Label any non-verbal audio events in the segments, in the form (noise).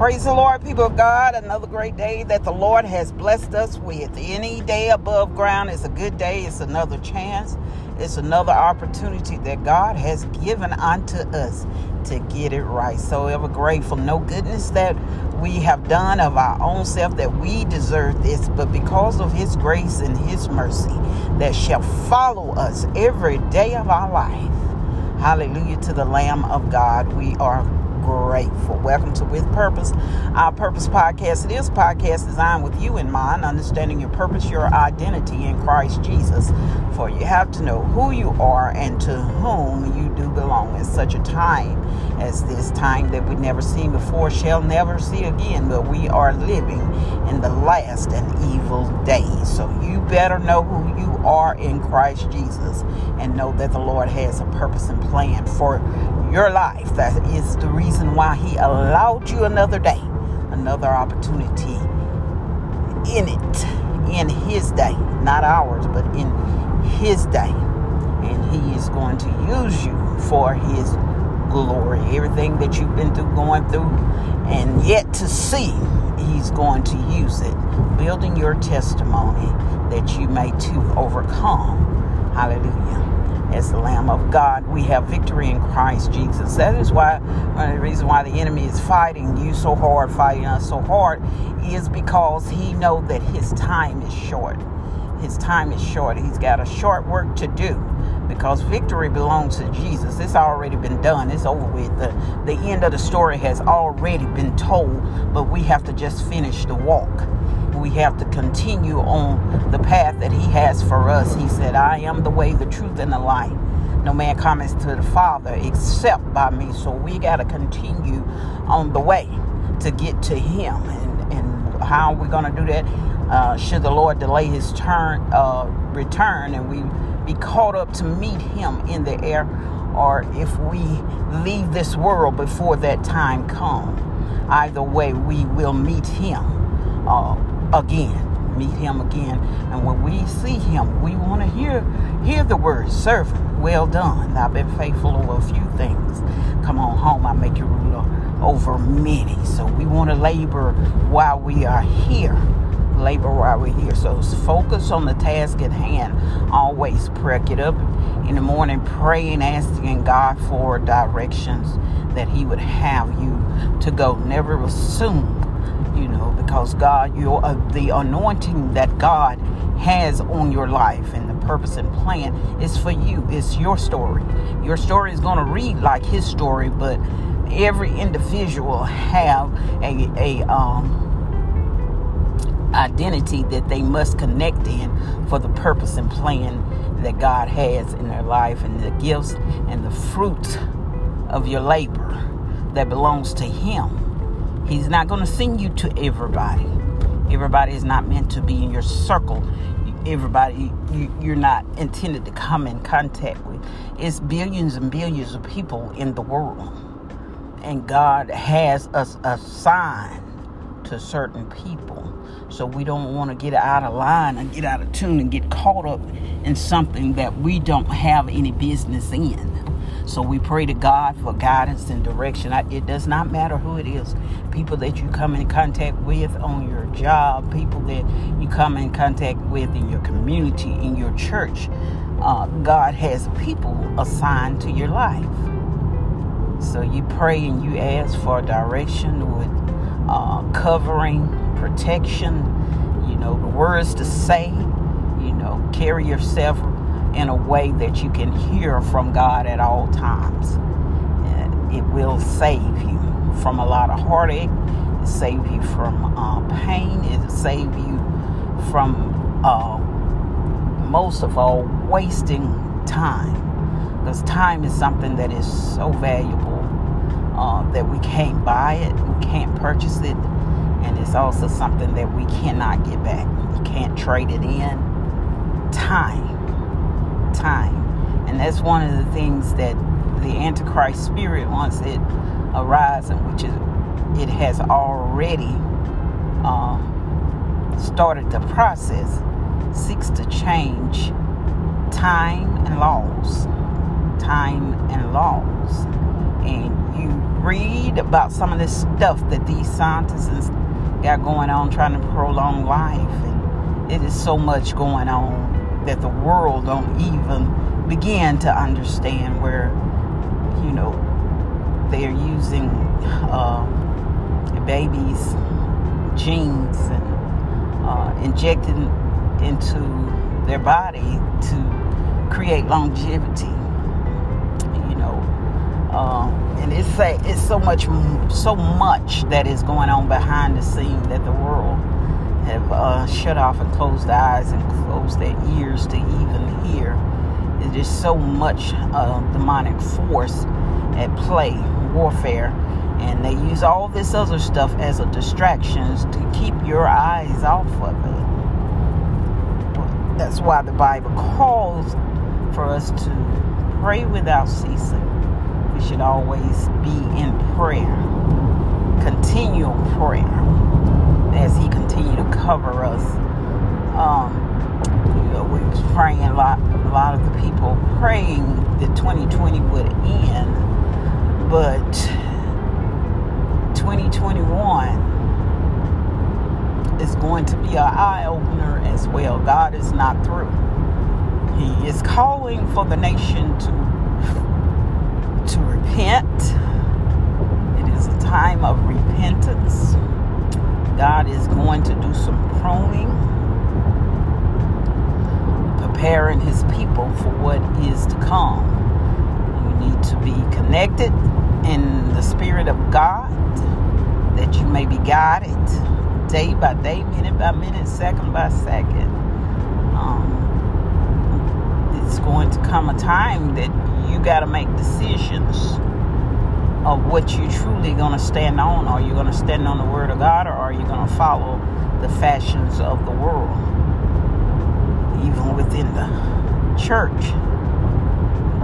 Praise the Lord, people of God. Another great day that the Lord has blessed us with. Any day above ground is a good day. It's another chance. It's another opportunity that God has given unto us to get it right. So ever grateful. No goodness that we have done of our own self that we deserve this, but because of His grace and His mercy that shall follow us every day of our life. Hallelujah to the Lamb of God. We are grateful. Welcome to With Purpose, our Purpose podcast. It is a podcast designed with you in mind, understanding your purpose, your identity in Christ Jesus. For you have to know who you are and to whom you do belong in such a time as this time that we've never seen before, shall never see again. But we are living in the last and evil days. So you better know who you are in Christ Jesus and know that the Lord has a purpose and plan for your life. That is the reason why He allowed you another day, another opportunity in it, in His day, not ours, but in His day. And He is going to use you for His glory. Everything that you've been through, going through, and yet to see, He's going to use it, building your testimony that you may too overcome. Hallelujah as the Lamb of God. We have victory in Christ Jesus. That is why one of the reasons why the enemy is fighting you so hard, fighting us so hard, is because he know that his time is short. His time is short. He's got a short work to do because victory belongs to Jesus. It's already been done. It's over with. The, the end of the story has already been told, but we have to just finish the walk we have to continue on the path that He has for us. He said, I am the way, the truth, and the light. No man comes to the Father except by me. So we got to continue on the way to get to Him. And, and how are we going to do that? Uh, should the Lord delay His turn, uh, return, and we be caught up to meet Him in the air, or if we leave this world before that time comes, either way, we will meet Him. Uh, again, meet him again. And when we see him, we want to hear hear the word, servant, well done. I've been faithful over a few things. Come on home, I make you ruler over many. So we want to labor while we are here. Labor while we're here. So focus on the task at hand. Always pray. Get up in the morning, praying, asking God for directions that He would have you to go. Never assume you know, because God, you're uh, the anointing that God has on your life and the purpose and plan is for you. It's your story. Your story is going to read like His story, but every individual have a a um identity that they must connect in for the purpose and plan that God has in their life and the gifts and the fruit of your labor that belongs to Him He's not going to send you to everybody. Everybody is not meant to be in your circle. Everybody you're not intended to come in contact with. It's billions and billions of people in the world. And God has us assigned to certain people. So we don't want to get out of line and get out of tune and get caught up in something that we don't have any business in. So we pray to God for guidance and direction. It does not matter who it is. People that you come in contact with on your job, people that you come in contact with in your community, in your church. Uh, God has people assigned to your life. So you pray and you ask for direction with uh, covering, protection, you know, the words to say, you know, carry yourself in a way that you can hear from God at all times. It will save you from a lot of heartache. It save you from uh, pain. It save you from, uh, most of all, wasting time. Because time is something that is so valuable uh, that we can't buy it, we can't purchase it, and it's also something that we cannot get back. You can't trade it in. Time time. And that's one of the things that the Antichrist spirit, once it arises, which is it has already um, started the process, seeks to change time and laws. Time and laws. And you read about some of this stuff that these scientists got going on trying to prolong life. And it is so much going on that the world don't even begin to understand where, you know, they're using uh, babies' genes and uh, injecting into their body to create longevity. You know, uh, and it's a, it's so much so much that is going on behind the scene that the world have uh, shut off and closed their eyes and closed their ears to even hear. Is so much uh, demonic force at play, warfare, and they use all this other stuff as a distraction to keep your eyes off of it. That's why the Bible calls for us to pray without ceasing. We should always be in prayer, continual prayer, as He continue to cover us. Um, we was praying a lot. A lot of the people praying that 2020 would end, but 2021 is going to be an eye opener as well. God is not through. He is calling for the nation to to repent. It is a time of repentance. God is going to do some pruning, preparing his people for what is to come. You need to be connected in the Spirit of God that you may be guided day by day, minute by minute, second by second. Um, it's going to come a time that you got to make decisions of what you truly going to stand on. Are you going to stand on the Word of God, or are you going to follow the fashions of the world? Even within the church,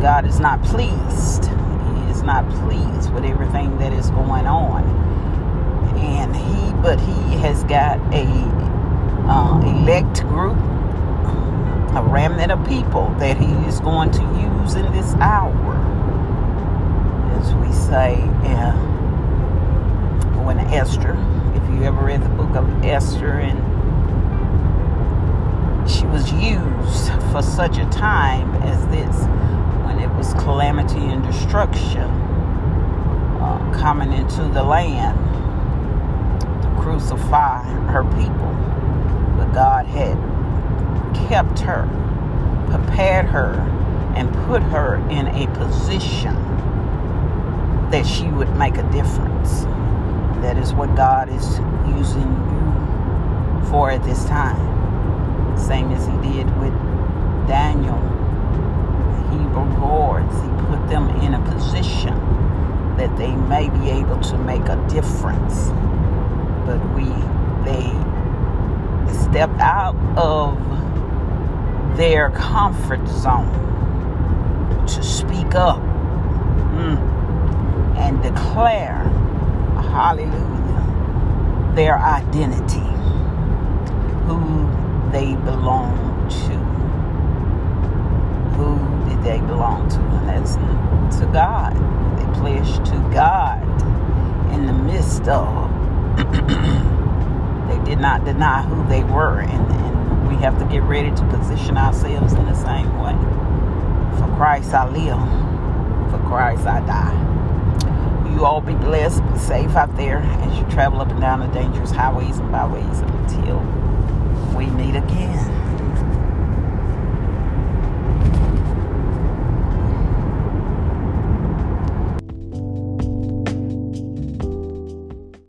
God is not pleased. He is not pleased with everything that is going on and he but he has got a uh, elect group a remnant of people that he is going to use in this hour as we say uh, when esther if you ever read the book of esther and she was used for such a time as this when it was calamity and destruction uh, coming into the land to crucify her people. But God had kept her, prepared her, and put her in a position that she would make a difference. That is what God is using you for at this time. Same as He did with Daniel, the Hebrew lords. He put them in a position that they may be able to make a difference but we they stepped out of their comfort zone to speak up and declare hallelujah their identity who they belong to who did they belong to and that's to god they pledged to god in the midst of (clears throat) they did not deny who they were, and, and we have to get ready to position ourselves in the same way. For Christ I live, for Christ I die. You all be blessed, be safe out there as you travel up and down the dangerous highways and byways until we meet again.